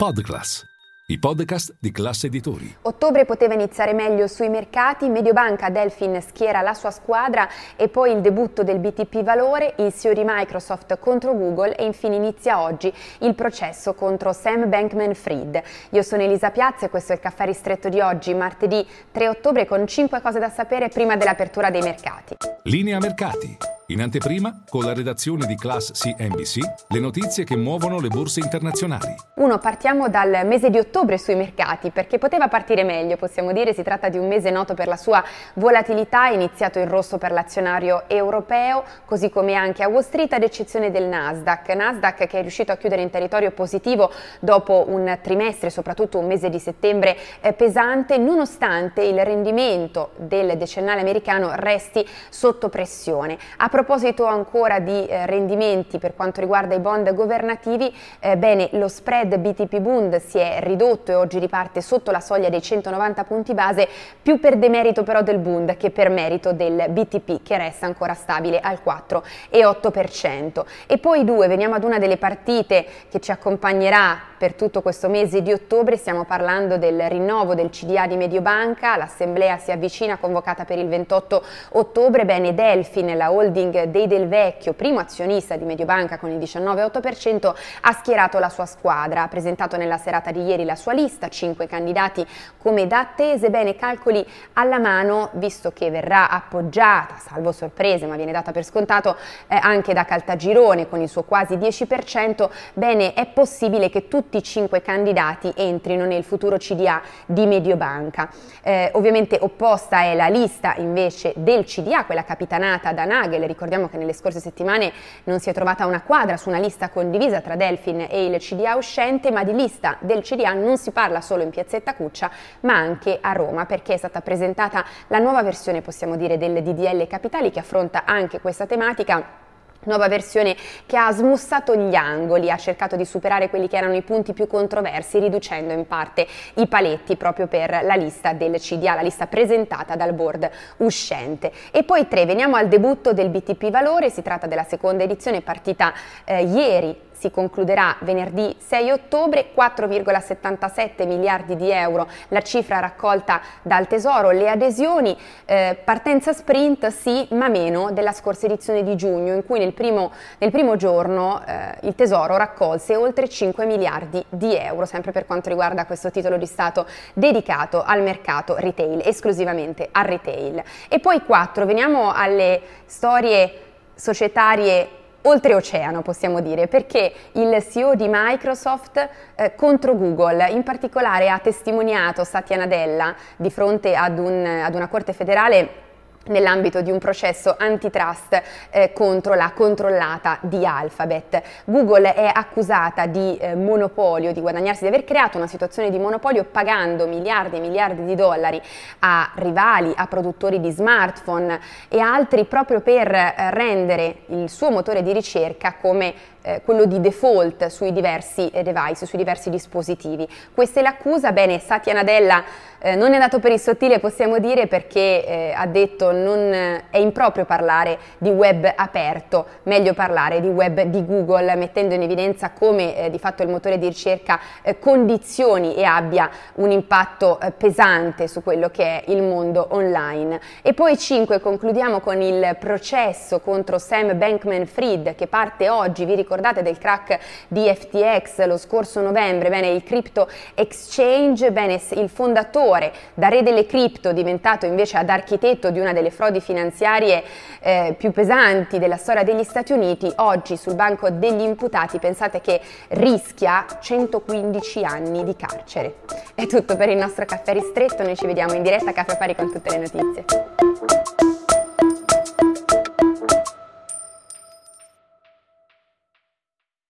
Podclass, i podcast di classe editori. Ottobre poteva iniziare meglio sui mercati, Mediobanca Delfin schiera la sua squadra e poi il debutto del BTP Valore, il CEO di Microsoft contro Google e infine inizia oggi il processo contro Sam Bankman-Fried. Io sono Elisa Piazza e questo è il caffè ristretto di oggi, martedì 3 ottobre con 5 cose da sapere prima dell'apertura dei mercati. Linea mercati. In anteprima, con la redazione di Class CNBC, le notizie che muovono le borse internazionali. Uno, partiamo dal mese di ottobre sui mercati, perché poteva partire meglio, possiamo dire, si tratta di un mese noto per la sua volatilità, iniziato in rosso per l'azionario europeo, così come anche a Wall Street, ad eccezione del Nasdaq. Nasdaq che è riuscito a chiudere in territorio positivo dopo un trimestre, soprattutto un mese di settembre eh, pesante, nonostante il rendimento del decennale americano resti sotto pressione. A proposito ancora di eh, rendimenti per quanto riguarda i bond governativi, eh, bene, lo spread BTP Bund si è ridotto e oggi riparte sotto la soglia dei 190 punti base, più per demerito però del Bund che per merito del BTP che resta ancora stabile al 4,8%. E poi due, veniamo ad una delle partite che ci accompagnerà per tutto questo mese di ottobre, stiamo parlando del rinnovo del CDA di Mediobanca, l'assemblea si avvicina convocata per il 28 ottobre, bene Delfin, la holding dei Del Vecchio, primo azionista di Mediobanca con il 19,8%, ha schierato la sua squadra, ha presentato nella serata di ieri la sua lista, 5 candidati come da attese, bene calcoli alla mano, visto che verrà appoggiata, salvo sorprese ma viene data per scontato, eh, anche da Caltagirone con il suo quasi 10%, bene è possibile che tutti i 5 candidati entrino nel futuro CDA di Mediobanca. Eh, ovviamente opposta è la lista invece del CDA, quella capitanata da Nagel, ricordiamo che nelle scorse settimane non si è trovata una quadra su una lista condivisa tra Delfin e il CDA uscente, ma di lista del CDA non si parla solo in Piazzetta Cuccia, ma anche a Roma, perché è stata presentata la nuova versione, possiamo dire, del DDL Capitali che affronta anche questa tematica Nuova versione che ha smussato gli angoli, ha cercato di superare quelli che erano i punti più controversi, riducendo in parte i paletti proprio per la lista del CDA, la lista presentata dal board uscente. E poi tre, veniamo al debutto del BTP Valore, si tratta della seconda edizione partita eh, ieri si concluderà venerdì 6 ottobre, 4,77 miliardi di euro la cifra raccolta dal Tesoro, le adesioni, eh, partenza sprint sì, ma meno della scorsa edizione di giugno in cui nel primo, nel primo giorno eh, il Tesoro raccolse oltre 5 miliardi di euro, sempre per quanto riguarda questo titolo di Stato dedicato al mercato retail, esclusivamente al retail. E poi 4, veniamo alle storie societarie oltreoceano possiamo dire, perché il CEO di Microsoft eh, contro Google, in particolare ha testimoniato Satya Nadella di fronte ad, un, ad una corte federale nell'ambito di un processo antitrust eh, contro la controllata di Alphabet. Google è accusata di eh, monopolio, di guadagnarsi, di aver creato una situazione di monopolio pagando miliardi e miliardi di dollari a rivali, a produttori di smartphone e altri proprio per eh, rendere il suo motore di ricerca come eh, quello di default sui diversi eh, device, sui diversi dispositivi. Questa è l'accusa, bene, Satya Nadella eh, non è andato per il sottile possiamo dire perché eh, ha detto non è improprio parlare di web aperto, meglio parlare di web di Google mettendo in evidenza come eh, di fatto il motore di ricerca eh, condizioni e abbia un impatto pesante su quello che è il mondo online. E poi 5 concludiamo con il processo contro Sam Bankman-Fried che parte oggi, vi ricordate del crack di FTX lo scorso novembre, bene il crypto exchange, bene il fondatore da re delle cripto diventato invece ad architetto di una delle frodi finanziarie eh, più pesanti della storia degli Stati Uniti, oggi sul banco degli imputati pensate che rischia 115 anni di carcere. È tutto per il nostro caffè ristretto, noi ci vediamo in diretta a Caffè Pari con tutte le notizie.